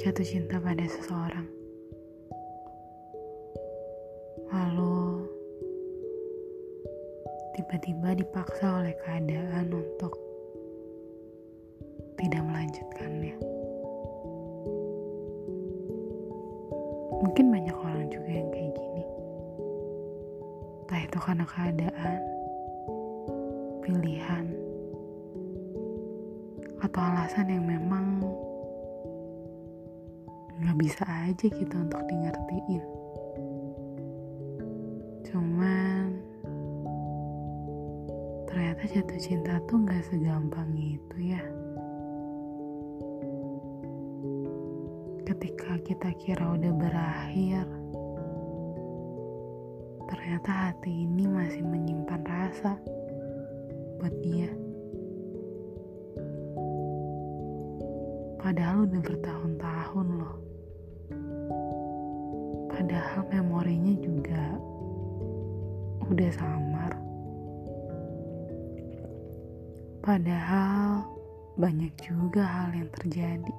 jatuh cinta pada seseorang. Lalu tiba-tiba dipaksa oleh keadaan untuk tidak melanjutkannya. Mungkin banyak orang juga yang kayak gini. Entah itu karena keadaan, pilihan, atau alasan yang memang bisa aja gitu untuk di ngertiin cuman ternyata jatuh cinta tuh nggak segampang itu ya. Ketika kita kira udah berakhir ternyata hati ini masih menyimpan rasa buat dia. Padahal udah bertahun-tahun loh padahal memorinya juga udah samar. Padahal banyak juga hal yang terjadi.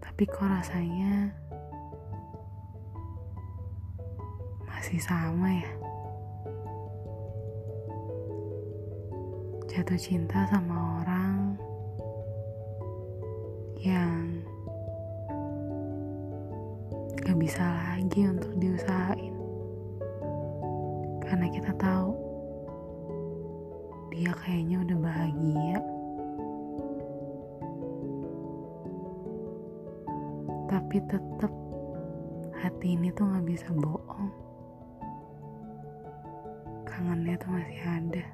Tapi kok rasanya masih sama ya? Jatuh cinta sama orang yang gak bisa lagi untuk diusahain. Karena kita tahu dia kayaknya udah bahagia. Tapi tetap hati ini tuh gak bisa bohong. Kangennya tuh masih ada